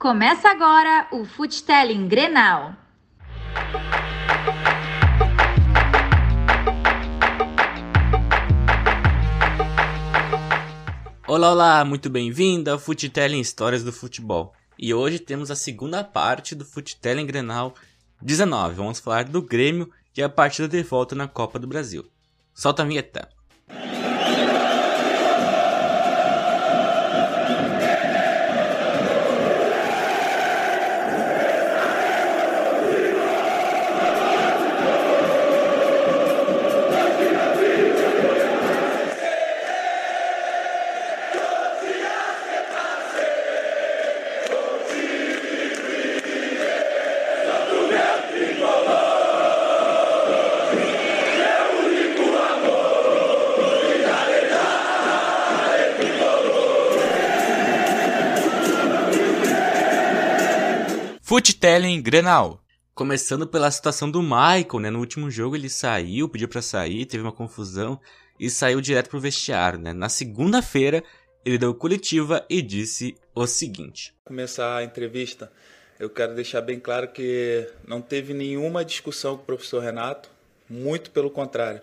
Começa agora o Futelling Grenal. Olá, olá, muito bem-vindo ao Futelling Histórias do Futebol. E hoje temos a segunda parte do Futelling Grenal 19. Vamos falar do Grêmio e a partida de volta na Copa do Brasil. Solta a vinheta. Grenal. Começando pela situação do Michael, né? No último jogo ele saiu, pediu para sair, teve uma confusão e saiu direto pro vestiário, né? Na segunda-feira ele deu coletiva e disse o seguinte: Começar a entrevista, eu quero deixar bem claro que não teve nenhuma discussão com o professor Renato, muito pelo contrário.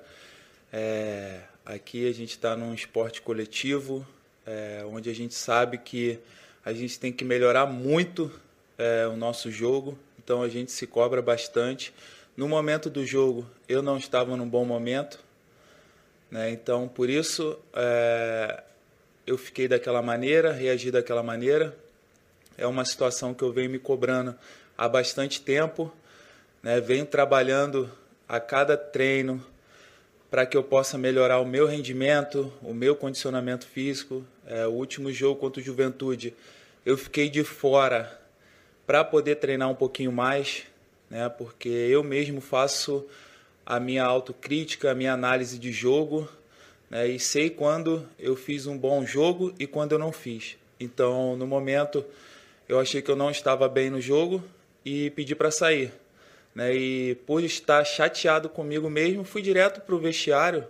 É, aqui a gente está num esporte coletivo, é, onde a gente sabe que a gente tem que melhorar muito é, o nosso jogo, então a gente se cobra bastante. No momento do jogo, eu não estava num bom momento, né? então por isso é, eu fiquei daquela maneira, reagi daquela maneira. É uma situação que eu venho me cobrando há bastante tempo, né? venho trabalhando a cada treino para que eu possa melhorar o meu rendimento, o meu condicionamento físico. É, o último jogo contra o Juventude, eu fiquei de fora para poder treinar um pouquinho mais, né? Porque eu mesmo faço a minha autocrítica, a minha análise de jogo, né? E sei quando eu fiz um bom jogo e quando eu não fiz. Então, no momento, eu achei que eu não estava bem no jogo e pedi para sair. Né? E por estar chateado comigo mesmo, fui direto para o vestiário.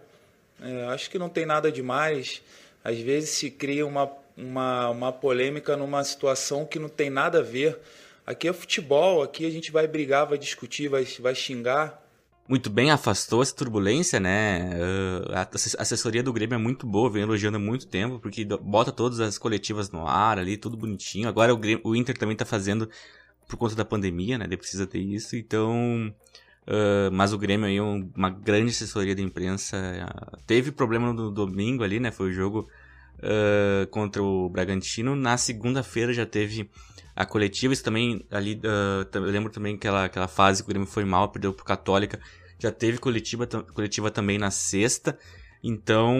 É, acho que não tem nada demais. Às vezes se cria uma, uma, uma polêmica numa situação que não tem nada a ver. Aqui é futebol, aqui a gente vai brigar, vai discutir, vai, vai xingar. Muito bem, afastou essa turbulência, né? Uh, a assessoria do Grêmio é muito boa, vem elogiando há muito tempo, porque bota todas as coletivas no ar ali, tudo bonitinho. Agora o, Grêmio, o Inter também tá fazendo por conta da pandemia, né? Ele precisa ter isso, então. Uh, mas o Grêmio aí é uma grande assessoria da imprensa. Uh, teve problema no domingo ali, né? Foi o jogo uh, contra o Bragantino. Na segunda-feira já teve a coletiva. Isso também, ali, uh, eu lembro também aquela, aquela fase que o Grêmio foi mal, perdeu pro Católica. Já teve coletiva, coletiva também na sexta. Então,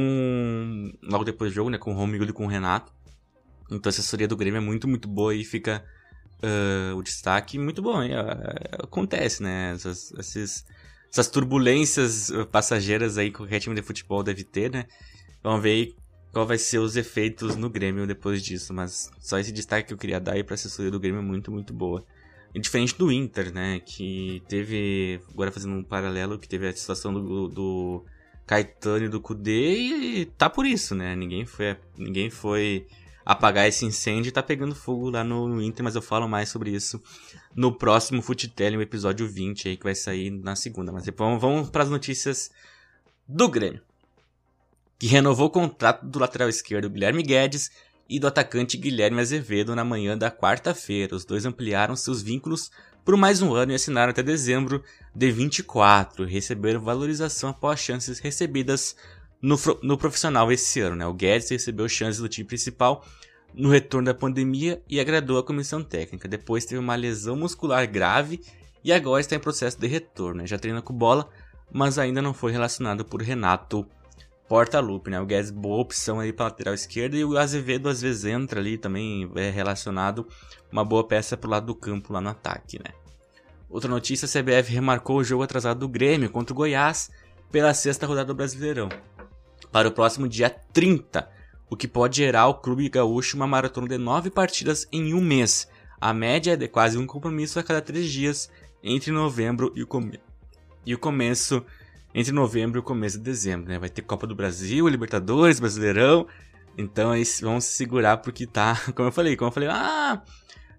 logo depois do jogo, né, com o Romulo e com o Renato. Então a assessoria do Grêmio é muito, muito boa e fica uh, o destaque muito bom. E, uh, acontece, né? Essas, esses, essas turbulências passageiras aí que qualquer time de futebol deve ter, né? Vamos ver aí qual vai ser os efeitos no Grêmio depois disso, mas só esse destaque que eu queria dar aí pra assessoria do Grêmio é muito, muito boa. E diferente do Inter, né, que teve, agora fazendo um paralelo, que teve a situação do, do Caetano e do Kudê e tá por isso, né, ninguém foi, ninguém foi apagar esse incêndio e tá pegando fogo lá no, no Inter, mas eu falo mais sobre isso no próximo Futelli, o episódio 20 aí, que vai sair na segunda. Mas vamos, vamos para as notícias do Grêmio que renovou o contrato do lateral esquerdo Guilherme Guedes e do atacante Guilherme Azevedo na manhã da quarta-feira. Os dois ampliaram seus vínculos por mais um ano e assinaram até dezembro de 24 e receberam valorização após chances recebidas no, no profissional esse ano. Né? O Guedes recebeu chances do time principal no retorno da pandemia e agradou a comissão técnica. Depois teve uma lesão muscular grave e agora está em processo de retorno. Né? Já treina com bola, mas ainda não foi relacionado por Renato porta-loop, né? O Guedes, boa opção aí para lateral esquerda. E o Azevedo às vezes entra ali também, é relacionado. Uma boa peça pro lado do campo lá no ataque, né? Outra notícia, a CBF remarcou o jogo atrasado do Grêmio contra o Goiás pela sexta rodada do Brasileirão. Para o próximo dia 30, o que pode gerar ao clube gaúcho uma maratona de nove partidas em um mês. A média é de quase um compromisso a cada três dias entre novembro e o, come e o começo entre novembro e o começo de dezembro, né? Vai ter Copa do Brasil, Libertadores, Brasileirão. Então aí vamos se segurar porque tá, como eu falei, como eu falei, ah,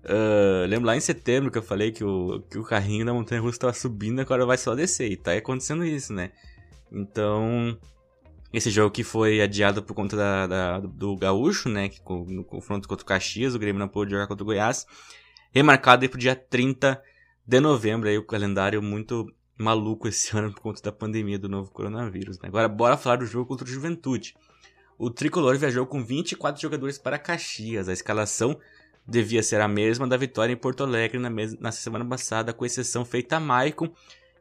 Uh, lembro lá em setembro que eu falei que o, que o carrinho da montanha russa estava subindo, agora vai só descer. E tá acontecendo isso, né? Então, esse jogo que foi adiado por conta da, da do Gaúcho, né? Que, no confronto contra o Caxias, o Grêmio não pôde jogar contra o Goiás. Remarcado aí pro dia 30 de novembro, aí o calendário muito maluco esse ano por conta da pandemia do novo coronavírus. Né? Agora, bora falar do jogo contra o Juventude. O Tricolor viajou com 24 jogadores para Caxias. A escalação devia ser a mesma da vitória em Porto Alegre na, na semana passada, com exceção feita a Maicon,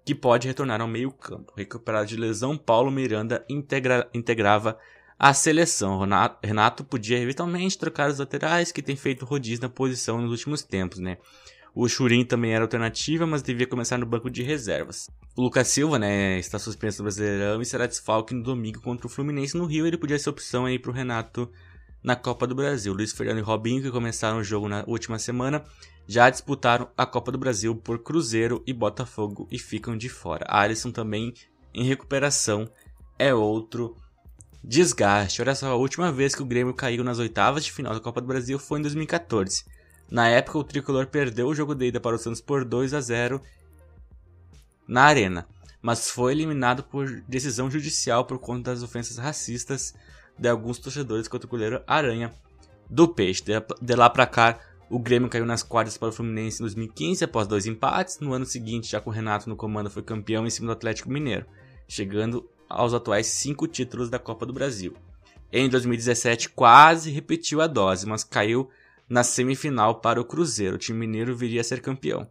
que pode retornar ao meio-campo. Recuperado de lesão, Paulo Miranda integra integrava a seleção. Renato podia eventualmente trocar os laterais, que tem feito rodízio na posição nos últimos tempos, né? O Churin também era alternativa, mas devia começar no banco de reservas. O Lucas Silva, né, está suspenso no Brasileirão e será desfalque no domingo contra o Fluminense no Rio. Ele podia ser opção aí para o Renato na Copa do Brasil. Luiz Fernando e Robinho, que começaram o jogo na última semana, já disputaram a Copa do Brasil por Cruzeiro e Botafogo e ficam de fora. A Alisson também em recuperação é outro desgaste. Olha só, a última vez que o Grêmio caiu nas oitavas de final da Copa do Brasil foi em 2014. Na época, o tricolor perdeu o jogo de ida para o Santos por 2 a 0 na Arena, mas foi eliminado por decisão judicial por conta das ofensas racistas de alguns torcedores contra o goleiro Aranha do Peixe. De lá para cá, o Grêmio caiu nas quartas para o Fluminense em 2015 após dois empates. No ano seguinte, já com o Renato no comando, foi campeão em cima do Atlético Mineiro, chegando aos atuais cinco títulos da Copa do Brasil. Em 2017, quase repetiu a dose, mas caiu na semifinal para o Cruzeiro. O time mineiro viria a ser campeão.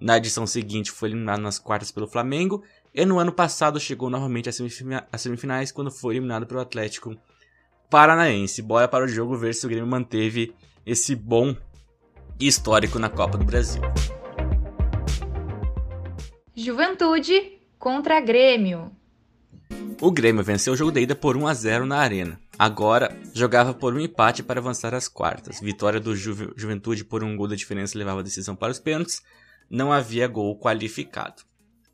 Na edição seguinte foi eliminado nas quartas pelo Flamengo e no ano passado chegou novamente às semifinais quando foi eliminado pelo Atlético Paranaense. Bora para o jogo ver se o Grêmio manteve esse bom histórico na Copa do Brasil. Juventude contra Grêmio. O Grêmio venceu o jogo de ida por 1 a 0 na Arena. Agora jogava por um empate para avançar às quartas. Vitória do Ju Juventude por um gol de diferença levava a decisão para os pênaltis. Não havia gol qualificado.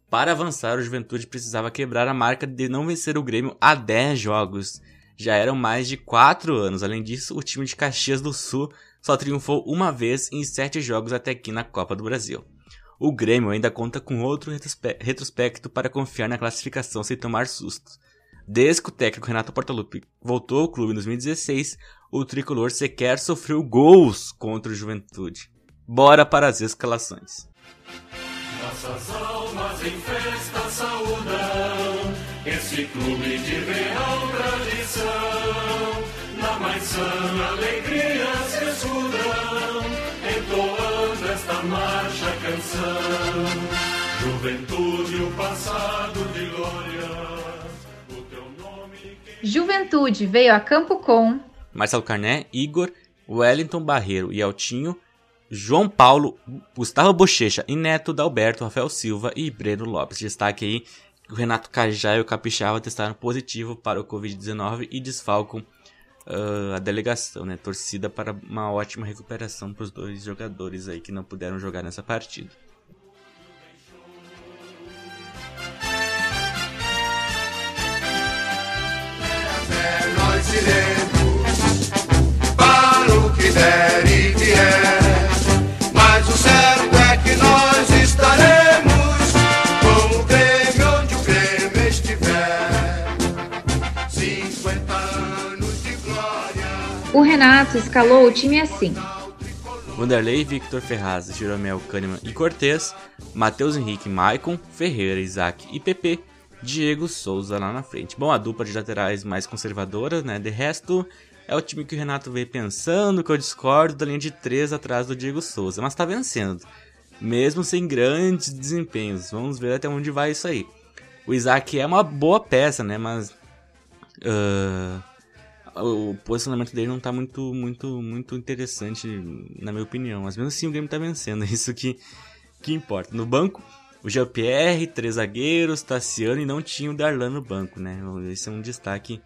Para avançar, o Juventude precisava quebrar a marca de não vencer o Grêmio há 10 jogos. Já eram mais de 4 anos. Além disso, o time de Caxias do Sul só triunfou uma vez em 7 jogos até aqui na Copa do Brasil. O Grêmio ainda conta com outro retrospecto para confiar na classificação sem tomar sustos. Desde que o técnico Renato Portaluppi voltou ao clube em 2016, o tricolor sequer sofreu gols contra o Juventude. Bora para as escalações. Nossas almas em festa saudam esse clube de real tradição. Na mais sã alegria se escudam, entoando esta marcha canção. Juventude, o passado de glória. Juventude veio a campo com Marcelo Carné, Igor, Wellington Barreiro e Altinho, João Paulo, Gustavo Bochecha e Neto Dalberto, Rafael Silva e Breno Lopes. Destaque aí o Renato Cajá e o Capixaba testaram positivo para o Covid-19 e desfalcam uh, a delegação, né? Torcida para uma ótima recuperação para os dois jogadores aí que não puderam jogar nessa partida. Iremos para o que der e vier. Mas o certo é que nós estaremos com o Grêmio onde o Grêmio estiver. 50 anos de glória. O Renato escalou o time assim. Vanderlei, Victor Ferraz, Jeromel Kahneman e Cortez, Matheus Henrique, Maicon, Ferreira, Isaac e PP Diego Souza lá na frente. Bom, a dupla de laterais mais conservadora, né? De resto, é o time que o Renato veio pensando, que eu discordo da linha de três atrás do Diego Souza, mas tá vencendo. Mesmo sem grandes desempenhos. Vamos ver até onde vai isso aí. O Isaac é uma boa peça, né? Mas. Uh, o posicionamento dele não tá muito, muito, muito interessante, na minha opinião. Mas mesmo assim o game tá vencendo. É isso que, que importa. No banco, o Jean-Pierre, três zagueiros, Tassiano e não tinha o Darlan no banco, né? Esse é um destaque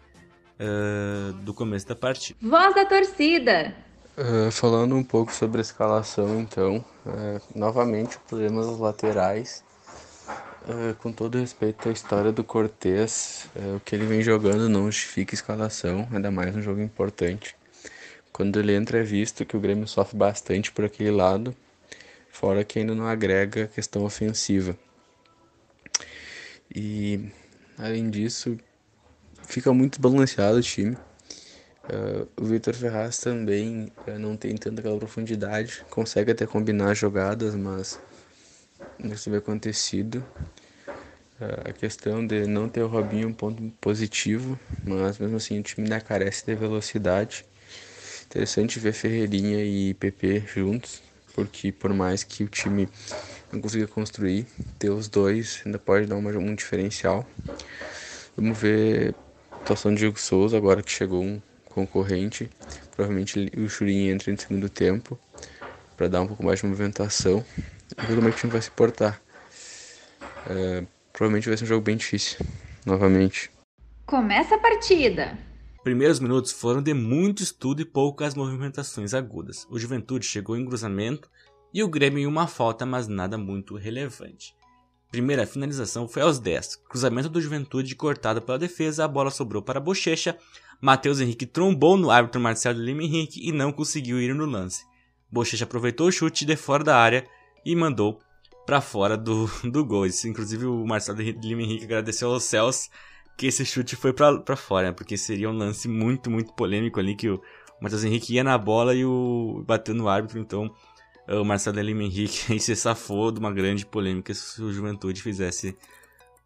uh, do começo da partida. Voz da torcida! Uh, falando um pouco sobre a escalação, então, uh, novamente o problema dos laterais. com todo respeito à história do Cortez, o que ele vem jogando não justifica escalação, ainda mais um jogo importante quando ele entra é visto que o Grêmio sofre bastante por aquele lado, fora que ainda não agrega questão ofensiva. E além disso, fica muito balanceado o time. Uh, o Vitor Ferraz também uh, não tem tanta aquela profundidade, consegue até combinar jogadas, mas não tem acontecido. Uh, a questão de não ter o Robinho é um ponto positivo, mas mesmo assim o time ainda carece de velocidade. Interessante ver Ferreirinha e PP juntos, porque por mais que o time não consiga construir, ter os dois ainda pode dar uma, um diferencial. Vamos ver a atuação de Diego Souza agora que chegou um concorrente. Provavelmente o Churin entra em segundo tempo para dar um pouco mais de movimentação. E ver como é que o time vai se portar. É, provavelmente vai ser um jogo bem difícil, novamente. Começa a partida! Primeiros minutos foram de muito estudo e poucas movimentações agudas. O Juventude chegou em cruzamento e o Grêmio em uma falta, mas nada muito relevante. Primeira finalização foi aos 10. Cruzamento do Juventude cortado pela defesa, a bola sobrou para Bochecha, Matheus Henrique trombou no árbitro Marcelo Lima Henrique e não conseguiu ir no lance. Bochecha aproveitou o chute de fora da área e mandou para fora do, do gol. Isso, inclusive o Marcelo Lima Henrique agradeceu aos céus que esse chute foi para fora, né? porque seria um lance muito, muito polêmico ali que o Matheus Henrique ia na bola e o bateu no árbitro, então o Marcelo Lima Henrique aí se safou de uma grande polêmica se o Juventude fizesse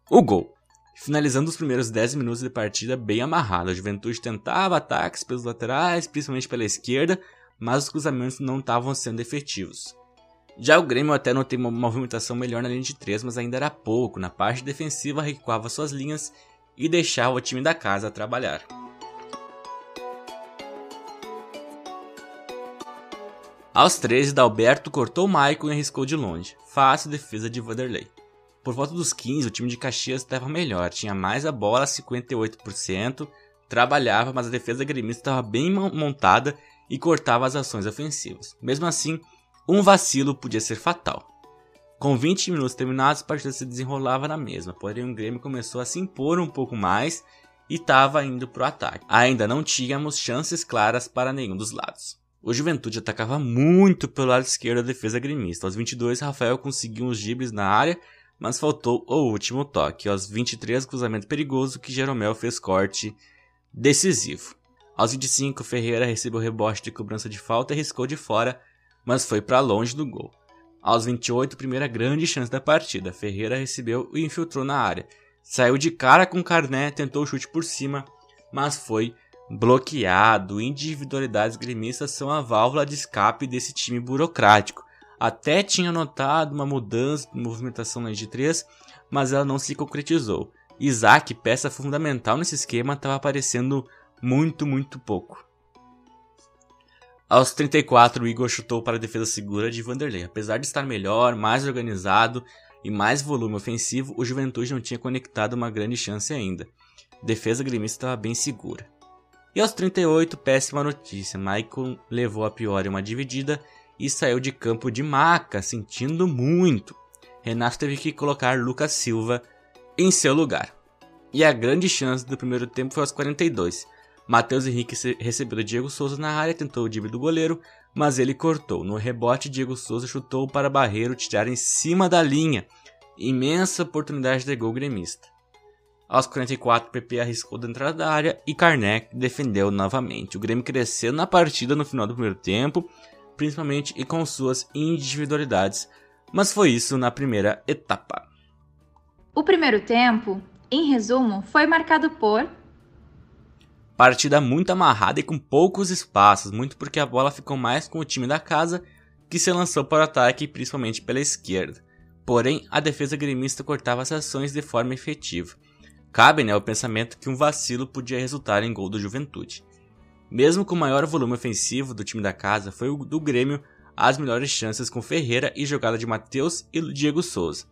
o gol. Finalizando os primeiros 10 minutos de partida bem amarrado, a Juventude tentava ataques pelos laterais, principalmente pela esquerda, mas os cruzamentos não estavam sendo efetivos. Já o Grêmio até notei uma movimentação melhor na linha de 3, mas ainda era pouco. Na parte defensiva recuava suas linhas e deixava o time da casa trabalhar. Aos 13, Dalberto cortou Maicon e arriscou de longe. Fácil defesa de Vanderlei. Por volta dos 15, o time de Caxias estava melhor, tinha mais a bola, 58%, trabalhava, mas a defesa gremista estava bem montada e cortava as ações ofensivas. Mesmo assim, um vacilo podia ser fatal. Com 20 minutos terminados, a partida se desenrolava na mesma, porém o Grêmio começou a se impor um pouco mais e estava indo para o ataque. Ainda não tínhamos chances claras para nenhum dos lados. O Juventude atacava muito pelo lado esquerdo da defesa gremista. Aos 22, Rafael conseguiu uns dribles na área, mas faltou o último toque. Aos 23, cruzamento perigoso que Jeromel fez corte decisivo. Aos 25, Ferreira recebeu rebote de cobrança de falta e riscou de fora, mas foi para longe do gol. Aos 28, primeira grande chance da partida. Ferreira recebeu e infiltrou na área. Saiu de cara com Carné, tentou o chute por cima, mas foi bloqueado. Individualidades gremistas são a válvula de escape desse time burocrático. Até tinha notado uma mudança de movimentação na G3, mas ela não se concretizou. Isaac, peça fundamental nesse esquema, estava aparecendo muito, muito pouco. Aos 34, o Igor chutou para a defesa segura de Vanderlei. Apesar de estar melhor, mais organizado e mais volume ofensivo, o Juventude não tinha conectado uma grande chance ainda. A defesa gremista estava bem segura. E aos 38, péssima notícia, Michael levou a pior em uma dividida e saiu de campo de maca, sentindo muito. Renato teve que colocar Lucas Silva em seu lugar. E a grande chance do primeiro tempo foi aos 42. Matheus Henrique recebeu Diego Souza na área, tentou o drible do goleiro, mas ele cortou. No rebote, Diego Souza chutou para Barreiro tirar em cima da linha. Imensa oportunidade de gol gremista. Aos 44, PP arriscou da entrada da área e Karnek defendeu novamente. O Grêmio cresceu na partida no final do primeiro tempo, principalmente e com suas individualidades, mas foi isso na primeira etapa. O primeiro tempo, em resumo, foi marcado por partida muito amarrada e com poucos espaços, muito porque a bola ficou mais com o time da casa que se lançou para o ataque, principalmente pela esquerda. Porém, a defesa gremista cortava as ações de forma efetiva. Cabe né, o pensamento que um vacilo podia resultar em gol do Juventude. Mesmo com o maior volume ofensivo do time da casa, foi o do Grêmio as melhores chances com Ferreira e jogada de Matheus e Diego Souza.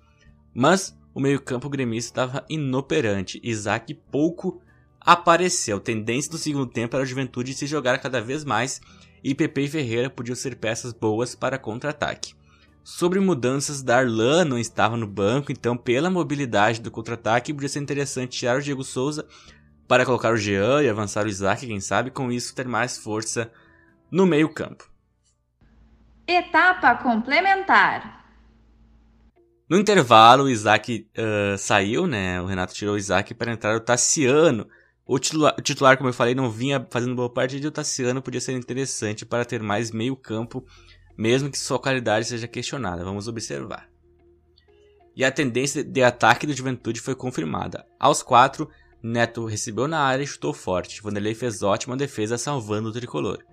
Mas o meio-campo gremista estava inoperante, Isaac pouco apareceu. A tendência do segundo tempo era a juventude se jogar cada vez mais e Pepe e Ferreira podiam ser peças boas para contra-ataque. Sobre mudanças, Darlan não estava no banco, então pela mobilidade do contra-ataque podia ser interessante tirar o Diego Souza para colocar o Jean e avançar o Isaac, quem sabe com isso ter mais força no meio-campo. Etapa complementar. No intervalo, o Isaac uh, saiu, né? O Renato tirou o Isaac para entrar o Tassiano. O titular, o titular, como eu falei, não vinha fazendo boa parte e o Tassiano podia ser interessante para ter mais meio-campo, mesmo que sua qualidade seja questionada. Vamos observar. E a tendência de ataque do Juventude foi confirmada. Aos quatro, Neto recebeu na área e chutou forte. Vanderlei fez ótima defesa, salvando o tricolor.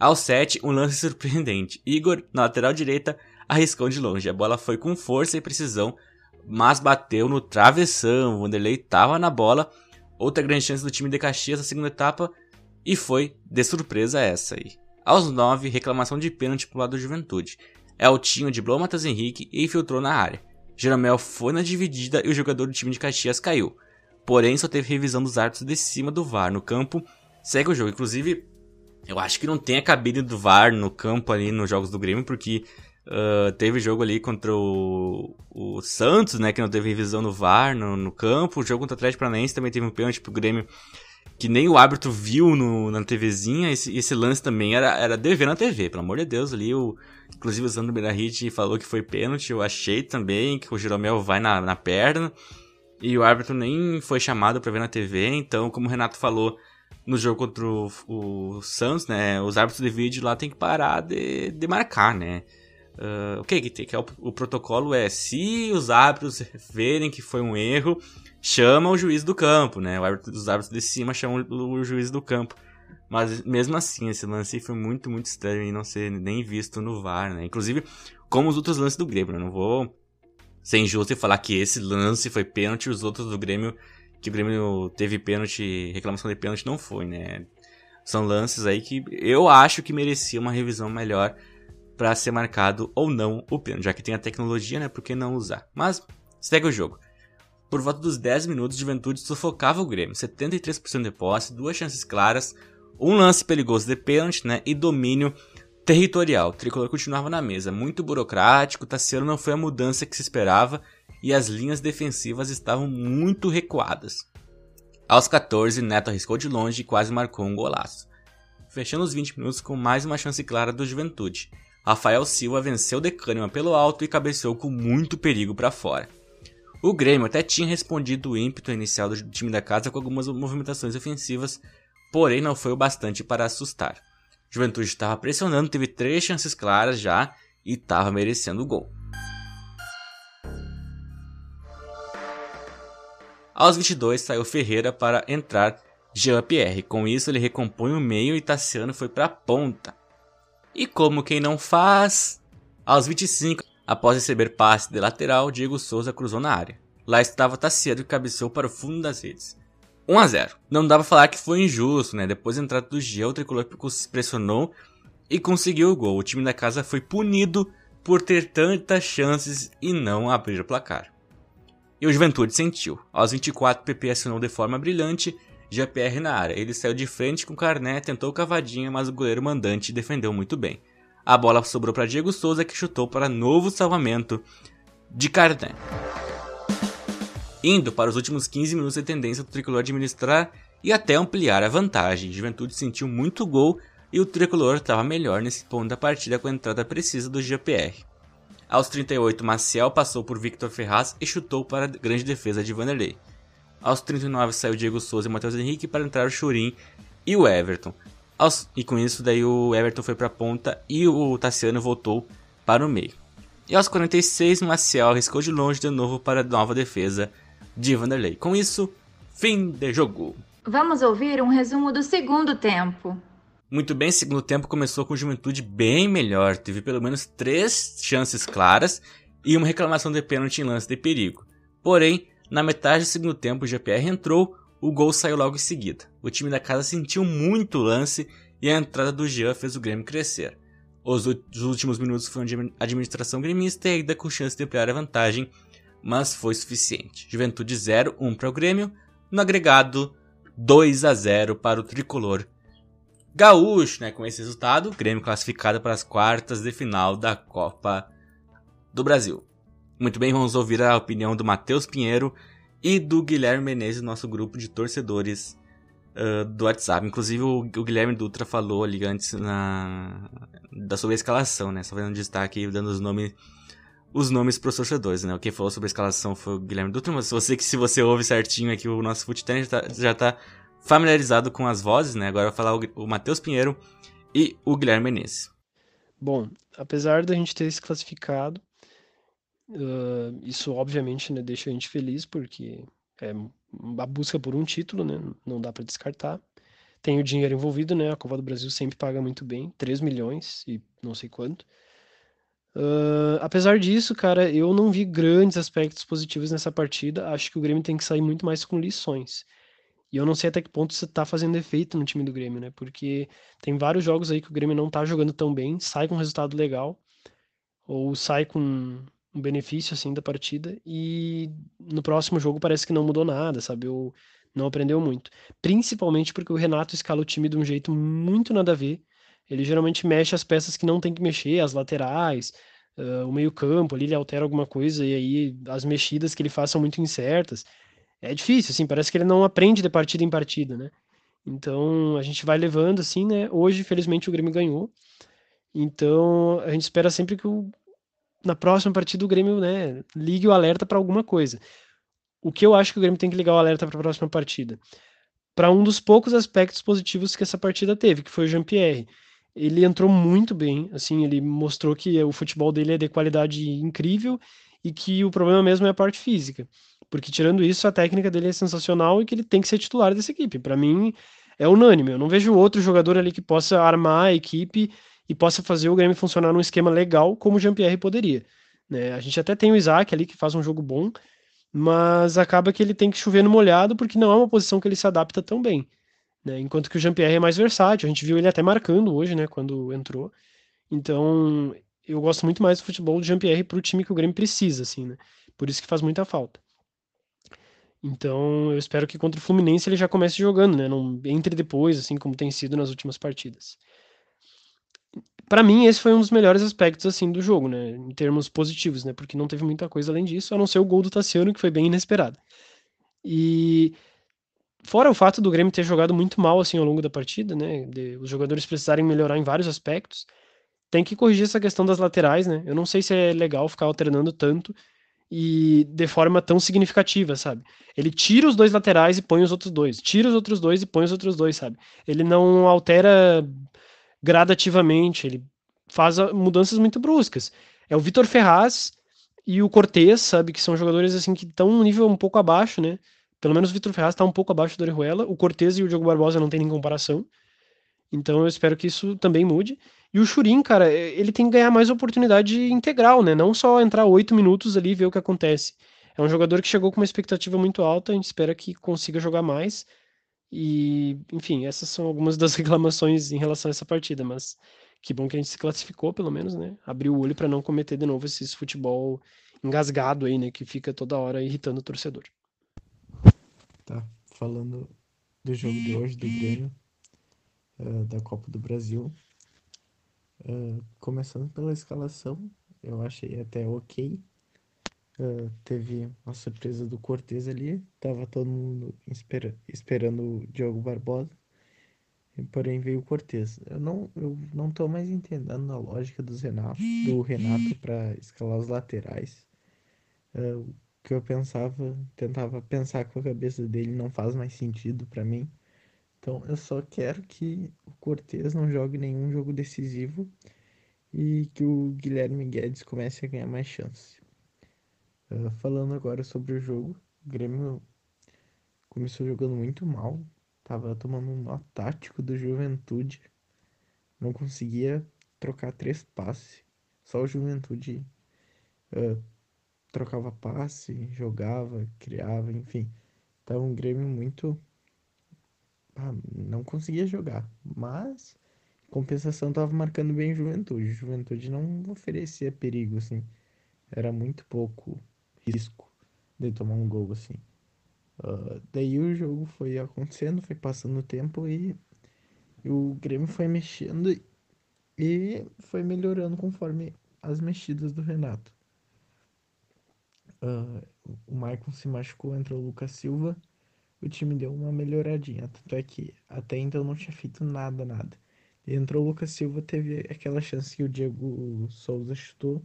Aos 7, um lance surpreendente. Igor, na lateral direita, arriscou de longe. A bola foi com força e precisão, mas bateu no travessão. Vanderlei estava na bola. Outra grande chance do time de Caxias na segunda etapa. E foi de surpresa essa aí. Aos 9, reclamação de pênalti pro lado do Juventude. Eltinho driblou Matheus Henrique e infiltrou na área. Jeromel foi na dividida e o jogador do time de Caxias caiu. Porém, só teve revisão dos árbitros de cima do VAR. No campo, segue o jogo. Inclusive, eu acho que não tem a cabine do VAR no campo ali nos jogos do Grêmio, porque uh, teve jogo ali contra o, o, Santos, né, que não teve revisão no VAR no, no campo. O jogo contra o Atlético Paranaense também teve um pênalti pro Grêmio que nem o árbitro viu no, na TVzinha. Esse, esse lance também era, era dever na TV, pelo amor de Deus. Ali, o, inclusive o Sandro Benahit falou que foi pênalti. Eu achei também que o Jeromel vai na, na perna. E o árbitro nem foi chamado para ver na TV. Então, como o Renato falou, no jogo contra o, o Santos, né? Os árbitros de vídeo lá tem que parar de, de marcar, né? Uh, o que que tem? Que é o, o, protocolo é se os árbitros verem que foi um erro, chama o juiz do campo, né? Árbitro, os árbitros de cima chamam o, o juiz do campo. Mas mesmo assim, esse lance foi muito, muito estranho e não ser nem visto no VAR, né? Inclusive, como os outros lances do Grêmio, eu não vou ser injusto e falar que esse lance foi pênalti os outros do Grêmio que o Grêmio teve pênalti, reclamação de pênalti não foi, né? São lances aí que eu acho que merecia uma revisão melhor para ser marcado ou não o pênalti, já que tem a tecnologia, né? Por que não usar? Mas segue o jogo. Por volta dos 10 minutos, Juventude sufocava o Grêmio, 73% de posse, duas chances claras, um lance perigoso de pênalti, né? E domínio territorial. O tricolor continuava na mesa, muito burocrático, Tassiano não foi a mudança que se esperava e as linhas defensivas estavam muito recuadas. Aos 14, Neto arriscou de longe e quase marcou um golaço. Fechando os 20 minutos com mais uma chance clara do Juventude. Rafael Silva venceu de cânima pelo alto e cabeceou com muito perigo para fora. O Grêmio até tinha respondido o ímpeto inicial do time da casa com algumas movimentações ofensivas, porém não foi o bastante para assustar. Juventude estava pressionando, teve três chances claras já e estava merecendo o gol. Aos 22 saiu Ferreira para entrar Jean-Pierre. Com isso ele recompõe o meio e Tassiano foi para a ponta. E como quem não faz, aos 25, após receber passe de lateral, Diego Souza cruzou na área. Lá estava Tassiano e cabeceou para o fundo das redes. 1 a 0. Não dá pra falar que foi injusto, né? Depois da entrada do Gia, o tricolor pressionou e conseguiu o gol. O time da casa foi punido por ter tantas chances e não abrir o placar. E o Juventude sentiu. Aos 24, PP assinou de forma brilhante, GPR na área. Ele saiu de frente com o Carné, tentou cavadinha, mas o goleiro mandante defendeu muito bem. A bola sobrou para Diego Souza, que chutou para novo salvamento de Carné. Indo para os últimos 15 minutos de tendência do tricolor administrar e até ampliar a vantagem. Juventude sentiu muito gol e o tricolor estava melhor nesse ponto da partida com a entrada precisa do GPR. Aos 38, Maciel passou por Victor Ferraz e chutou para a grande defesa de Vanderlei. Aos 39 saiu Diego Souza e Matheus Henrique para entrar o Churin e o Everton. Aos... E com isso daí o Everton foi para a ponta e o Tassiano voltou para o meio. E aos 46, Maciel arriscou de longe de novo para a nova defesa de Vanderlei. Com isso, fim de jogo. Vamos ouvir um resumo do segundo tempo. Muito bem, segundo tempo começou com juventude bem melhor. Teve pelo menos três chances claras e uma reclamação de pênalti em lance de perigo. Porém, na metade do segundo tempo, o GPR entrou, o gol saiu logo em seguida. O time da casa sentiu muito o lance e a entrada do Jean fez o Grêmio crescer. Os últimos minutos foram de administração gremista e ainda com chance de ampliar a vantagem, mas foi suficiente. Juventude 0, 1 para o Grêmio, no agregado 2 a 0 para o tricolor gaúcho, né? Com esse resultado, o Grêmio classificado para as quartas de final da Copa do Brasil. Muito bem, vamos ouvir a opinião do Matheus Pinheiro e do Guilherme Menezes, nosso grupo de torcedores uh, do WhatsApp. Inclusive o, o, Guilherme Dutra falou ali antes na, da sobre a escalação, né? Só fazendo destaque dando os nomes os nomes para os torcedores, né? O que falou sobre a escalação foi o Guilherme Dutra, mas você que se você ouve certinho aqui o nosso Foottime já, tá, já tá familiarizado com as vozes, né? Agora vai falar o, o Matheus Pinheiro e o Guilherme Menezes. Bom, apesar da gente ter se classificado, uh, isso obviamente né, deixa a gente feliz, porque é a busca por um título, né? Não dá para descartar. Tem o dinheiro envolvido, né? A Copa do Brasil sempre paga muito bem, 3 milhões e não sei quanto. Uh, apesar disso, cara, eu não vi grandes aspectos positivos nessa partida. Acho que o Grêmio tem que sair muito mais com lições. E eu não sei até que ponto isso tá fazendo efeito no time do Grêmio, né? Porque tem vários jogos aí que o Grêmio não tá jogando tão bem, sai com um resultado legal, ou sai com um benefício, assim, da partida, e no próximo jogo parece que não mudou nada, sabe? Ou não aprendeu muito. Principalmente porque o Renato escala o time de um jeito muito nada a ver. Ele geralmente mexe as peças que não tem que mexer, as laterais, uh, o meio-campo ali, ele altera alguma coisa, e aí as mexidas que ele faz são muito incertas é difícil, assim, parece que ele não aprende de partida em partida, né? Então a gente vai levando assim, né? Hoje, felizmente, o Grêmio ganhou. Então a gente espera sempre que o, na próxima partida o Grêmio, né, ligue o alerta para alguma coisa. O que eu acho que o Grêmio tem que ligar o alerta para a próxima partida? Para um dos poucos aspectos positivos que essa partida teve, que foi o Jean-Pierre. Ele entrou muito bem, assim, ele mostrou que o futebol dele é de qualidade incrível e que o problema mesmo é a parte física. Porque tirando isso, a técnica dele é sensacional e que ele tem que ser titular dessa equipe. Para mim, é unânime. Eu não vejo outro jogador ali que possa armar a equipe e possa fazer o Grêmio funcionar num esquema legal como o Jean-Pierre poderia. Né? A gente até tem o Isaac ali que faz um jogo bom, mas acaba que ele tem que chover no molhado porque não é uma posição que ele se adapta tão bem. Né? Enquanto que o Jean-Pierre é mais versátil. A gente viu ele até marcando hoje, né, quando entrou. Então, eu gosto muito mais do futebol do Jean-Pierre para o time que o Grêmio precisa, assim, né? Por isso que faz muita falta. Então, eu espero que contra o Fluminense ele já comece jogando, né? Não entre depois, assim como tem sido nas últimas partidas. Para mim, esse foi um dos melhores aspectos assim do jogo, né? Em termos positivos, né? Porque não teve muita coisa além disso, a não ser o gol do Tassiano, que foi bem inesperado. E fora o fato do Grêmio ter jogado muito mal assim ao longo da partida, né? De, os jogadores precisarem melhorar em vários aspectos. Tem que corrigir essa questão das laterais, né? Eu não sei se é legal ficar alternando tanto e de forma tão significativa, sabe? Ele tira os dois laterais e põe os outros dois, tira os outros dois e põe os outros dois, sabe? Ele não altera gradativamente, ele faz mudanças muito bruscas. É o Vitor Ferraz e o Cortez, sabe, que são jogadores assim que estão um nível um pouco abaixo, né? Pelo menos o Vitor Ferraz está um pouco abaixo do Orejuela, o Cortez e o Diogo Barbosa não tem nem comparação. Então eu espero que isso também mude. E o Churin, cara, ele tem que ganhar mais oportunidade integral, né? Não só entrar oito minutos ali e ver o que acontece. É um jogador que chegou com uma expectativa muito alta, a gente espera que consiga jogar mais. E, enfim, essas são algumas das reclamações em relação a essa partida, mas que bom que a gente se classificou, pelo menos, né? Abriu o olho para não cometer de novo esse futebol engasgado aí, né? Que fica toda hora irritando o torcedor. Tá, falando do jogo de hoje do Grêmio, uh, da Copa do Brasil, Uh, começando pela escalação, eu achei até ok. Uh, teve uma surpresa do Cortez ali, tava todo mundo espera, esperando o Diogo Barbosa, porém veio o Cortez. Eu não, eu não tô mais entendendo a lógica dos Renato, do Renato para escalar os laterais. Uh, o que eu pensava, tentava pensar com a cabeça dele não faz mais sentido para mim. Então eu só quero que o Cortez não jogue nenhum jogo decisivo e que o Guilherme Guedes comece a ganhar mais chance. Uh, falando agora sobre o jogo, o Grêmio começou jogando muito mal, tava tomando um nó tático do Juventude, não conseguia trocar três passes, só o Juventude uh, trocava passe, jogava, criava, enfim. Tava um Grêmio muito ah, não conseguia jogar. Mas, compensação, tava marcando bem Juventude. Juventude não oferecia perigo, assim. Era muito pouco risco de tomar um gol, assim. Uh, daí o jogo foi acontecendo, foi passando o tempo e, e o Grêmio foi mexendo e foi melhorando conforme as mexidas do Renato. Uh, o Maicon se machucou, entrou o Lucas Silva o time deu uma melhoradinha. Tanto é que até então não tinha feito nada, nada. Entrou o Lucas Silva, teve aquela chance que o Diego Souza chutou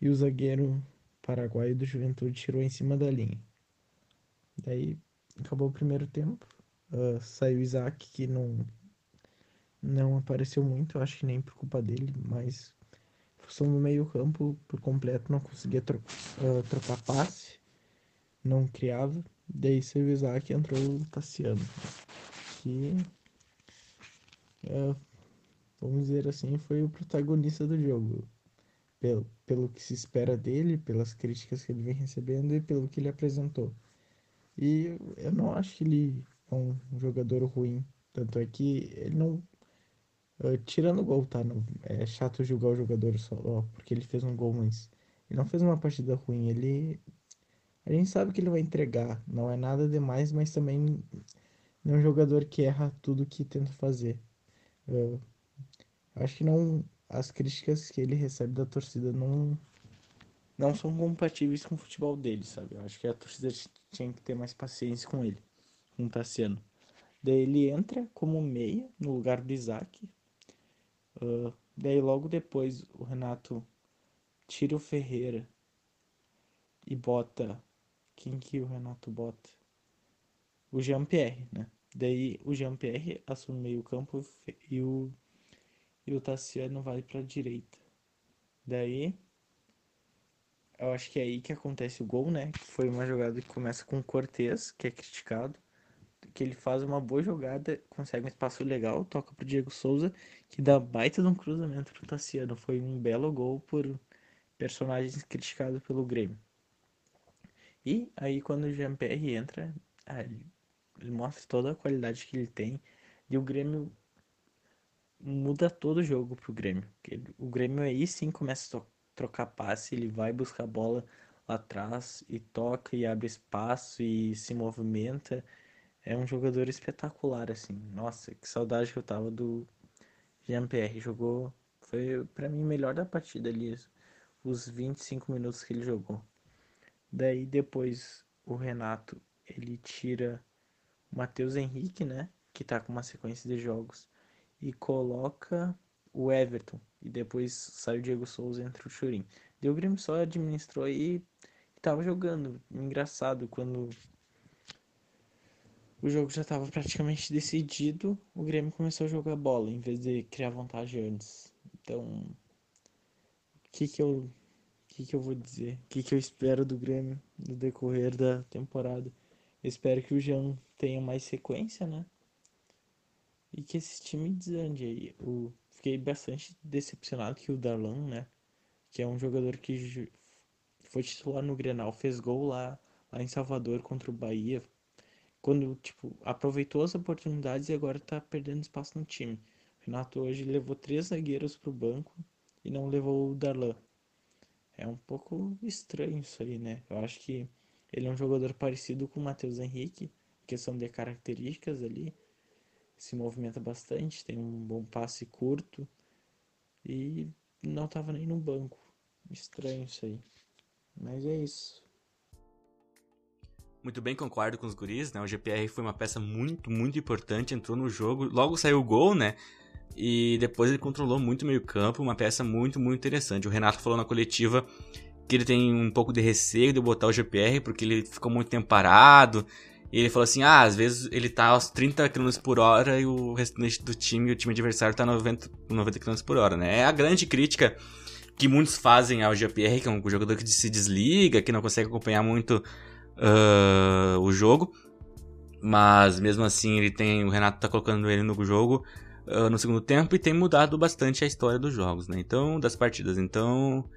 e o zagueiro paraguaio do Juventude tirou em cima da linha. Daí acabou o primeiro tempo. Uh, saiu o Isaac, que não, não apareceu muito, acho que nem por culpa dele, mas função no meio-campo por completo, não conseguia tro uh, trocar passe, não criava. Daí saiu o Isaac e entrou o Tassiano, que uh, vamos dizer assim, foi o protagonista do jogo. Pelo, pelo que se espera dele, pelas críticas que ele vem recebendo e pelo que ele apresentou. E eu não acho que ele é um jogador ruim. Tanto é que ele não. Uh, tirando o gol, tá? Não, é chato julgar o jogador só ó, porque ele fez um gol, mas ele não fez uma partida ruim. Ele. A gente sabe que ele vai entregar. Não é nada demais, mas também não é um jogador que erra tudo que tenta fazer. Uh, acho que não. As críticas que ele recebe da torcida não não são compatíveis com o futebol dele, sabe? Eu acho que a torcida tinha que ter mais paciência com ele, com o Tassiano. Daí ele entra como meia no lugar do Isaac. Uh, daí logo depois o Renato tira o Ferreira e bota. Quem que o Renato bota? O Jean-Pierre, né? Daí o Jean-Pierre assume meio campo e o, e o Tassiano vai para direita. Daí eu acho que é aí que acontece o gol, né? Que foi uma jogada que começa com o Cortez, que é criticado. Que ele faz uma boa jogada, consegue um espaço legal, toca pro Diego Souza, que dá baita de um cruzamento pro Tassiano. Foi um belo gol por personagens criticados pelo Grêmio. E aí quando o Jean-Pierre entra, ah, ele mostra toda a qualidade que ele tem. E o Grêmio muda todo o jogo pro Grêmio. O Grêmio aí sim começa a trocar passe, ele vai buscar a bola lá atrás e toca e abre espaço e se movimenta. É um jogador espetacular, assim. Nossa, que saudade que eu tava do Jean-Pierre. Jogou, foi para mim melhor da partida ali, os 25 minutos que ele jogou. Daí depois o Renato, ele tira o Matheus Henrique, né? Que tá com uma sequência de jogos. E coloca o Everton e depois sai o Diego Souza entre o Churin. E o Grêmio só administrou e estava jogando. Engraçado, quando o jogo já estava praticamente decidido, o Grêmio começou a jogar bola em vez de criar vantagem antes. Então, o que que eu que que eu vou dizer? O que que eu espero do Grêmio no decorrer da temporada? Eu espero que o Jean tenha mais sequência, né? E que esse time desande aí. O fiquei bastante decepcionado que o Darlan, né? Que é um jogador que foi titular no Grenal, fez gol lá, lá em Salvador contra o Bahia. Quando, tipo, aproveitou as oportunidades e agora tá perdendo espaço no time. O Renato hoje levou três zagueiros pro banco e não levou o Darlan. É um pouco estranho isso aí, né? Eu acho que ele é um jogador parecido com o Matheus Henrique, questão de características ali se movimenta bastante, tem um bom passe curto e não estava nem no banco. Estranho isso aí. Mas é isso. Muito bem, concordo com os guris, né? O GPR foi uma peça muito, muito importante, entrou no jogo, logo saiu o gol, né? E depois ele controlou muito meio campo, uma peça muito, muito interessante. O Renato falou na coletiva que ele tem um pouco de receio de botar o GPR, porque ele ficou muito tempo parado, e ele falou assim: ah, às vezes ele tá aos 30 km por hora e o restante do time, o time adversário, tá 90, 90 km por hora, né? É a grande crítica que muitos fazem ao GPR, que é um jogador que se desliga, que não consegue acompanhar muito uh, o jogo. Mas mesmo assim, ele tem. O Renato tá colocando ele no jogo uh, no segundo tempo e tem mudado bastante a história dos jogos, né? Então, das partidas. Então.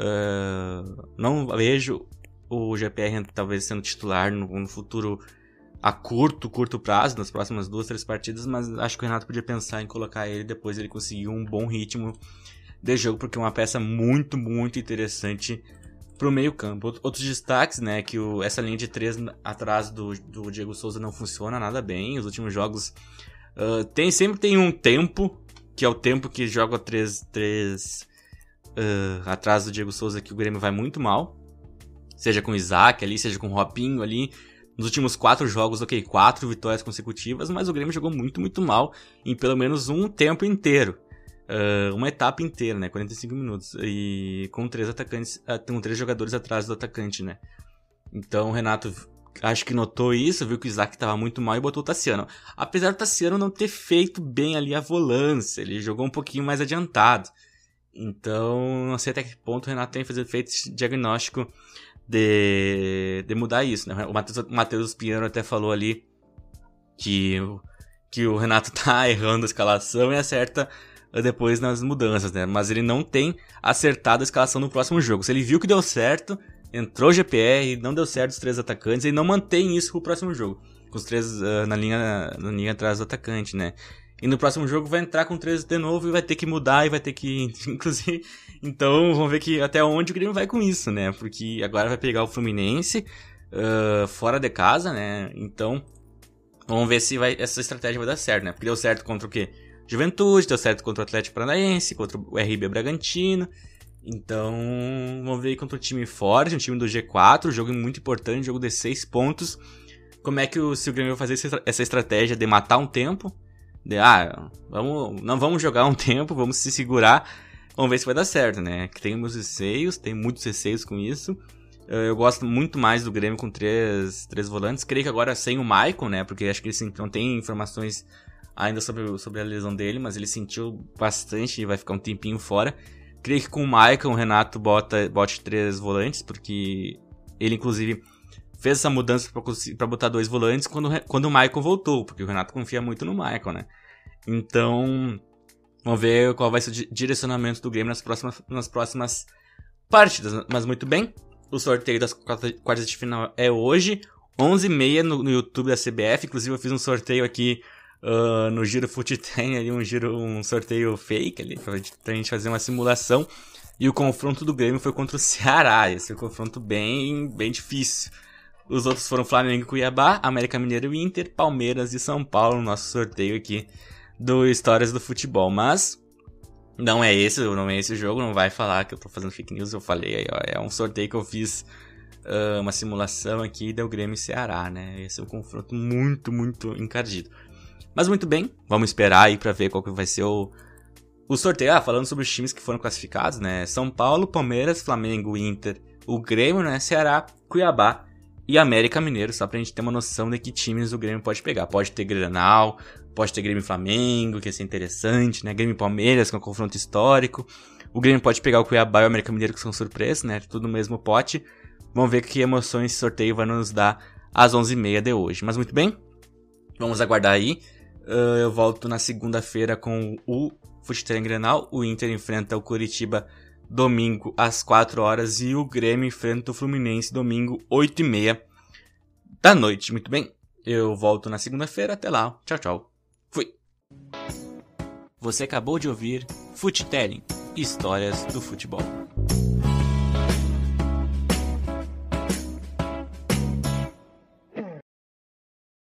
Uh, não vejo o GPR talvez sendo titular no, no futuro a curto, curto prazo, nas próximas duas, três partidas, mas acho que o Renato podia pensar em colocar ele depois ele conseguir um bom ritmo de jogo, porque é uma peça muito, muito interessante pro meio campo. Outros destaques, né, que o, essa linha de três atrás do, do Diego Souza não funciona nada bem, os últimos jogos uh, tem, sempre tem um tempo, que é o tempo que joga três, três uh, atrás do Diego Souza, que o Grêmio vai muito mal, seja com o Isaac ali, seja com o Robinho ali, nos últimos quatro jogos, ok, quatro vitórias consecutivas, mas o Grêmio jogou muito, muito mal em pelo menos um tempo inteiro. Uh, uma etapa inteira, né? 45 minutos. E com três atacantes, uh, com três jogadores atrás do atacante, né? Então o Renato acho que notou isso, viu que o Isaac estava muito mal e botou o Tassiano. Apesar do Tassiano não ter feito bem ali a volância, ele jogou um pouquinho mais adiantado. Então, não sei até que ponto o Renato tem feito esse diagnóstico de, de mudar isso, né? O Matheus, Matheus Piano até falou ali que, que o Renato tá errando a escalação e acerta depois nas mudanças, né? Mas ele não tem acertado a escalação no próximo jogo. Se ele viu que deu certo, entrou GPR, não deu certo os três atacantes, ele não mantém isso pro próximo jogo. Com os três uh, na, linha, na linha atrás do atacante, né? E no próximo jogo vai entrar com três de novo e vai ter que mudar e vai ter que. Inclusive. Então vamos ver que até onde o Grêmio vai com isso, né? Porque agora vai pegar o Fluminense uh, fora de casa, né? Então. Vamos ver se vai, essa estratégia vai dar certo, né? Porque deu certo contra o quê? Juventude, deu certo contra o Atlético Paranaense, contra o RB Bragantino. Então, vamos ver contra um time forte, um time do G4, um jogo muito importante, um jogo de 6 pontos. Como é que o, se o Grêmio vai fazer essa estratégia de matar um tempo? De, ah, vamos, não vamos jogar um tempo, vamos se segurar. Vamos ver se vai dar certo, né? Que tem meus receios, tem muitos receios com isso. Eh, eu gosto muito mais do Grêmio com três, três volantes. Creio que agora sem o Maicon, né? Porque acho que ele não tem informações ainda sobre, sobre a lesão dele, mas ele sentiu bastante e vai ficar um tempinho fora. Creio que com o Maicon o Renato bota, bote três volantes, porque ele, inclusive, fez essa mudança para botar dois volantes quando, quando o Maicon voltou, porque o Renato confia muito no Maicon, né? Então, vamos ver qual vai ser o direcionamento do Grêmio nas próximas, nas próximas partidas. Mas muito bem, o sorteio das quartas de final é hoje, 11h30 no, no YouTube da CBF. Inclusive, eu fiz um sorteio aqui uh, no Giro Fute tem ali um giro, um sorteio fake ali, pra, pra gente fazer uma simulação. E o confronto do Grêmio foi contra o Ceará. Esse é um confronto bem, bem difícil. Os outros foram Flamengo e Cuiabá, América Mineiro e Inter, Palmeiras e São Paulo no nosso sorteio aqui do Histórias do Futebol. Mas não é esse, não é esse o jogo, não vai falar que eu tô fazendo fake news, eu falei aí, ó, é um sorteio que eu fiz uh, uma simulação aqui do Grêmio e Ceará, né? Esse é um confronto muito, muito encardido. Mas muito bem, vamos esperar aí para ver qual que vai ser o, o sorteio. Ah, falando sobre os times que foram classificados, né? São Paulo, Palmeiras, Flamengo, Inter, o Grêmio, né? Ceará, Cuiabá e América Mineiro, só pra gente ter uma noção de que times o Grêmio pode pegar. Pode ter Granal, pode ter Grêmio Flamengo, que ia ser interessante, né? Grêmio Palmeiras, que é um confronto histórico. O Grêmio pode pegar o Cuiabá e o América Mineiro, que são surpresas, né? Tudo no mesmo pote. Vamos ver que emoções esse sorteio vai nos dar às 11h30 de hoje. Mas muito bem, vamos aguardar aí. Uh, eu volto na segunda-feira com o Futebol Grenal. O Inter enfrenta o Curitiba domingo às 4 horas e o Grêmio enfrenta o Fluminense domingo 8 e meia da noite. Muito bem, eu volto na segunda-feira. Até lá. Tchau, tchau. Fui. Você acabou de ouvir Futelling Histórias do Futebol.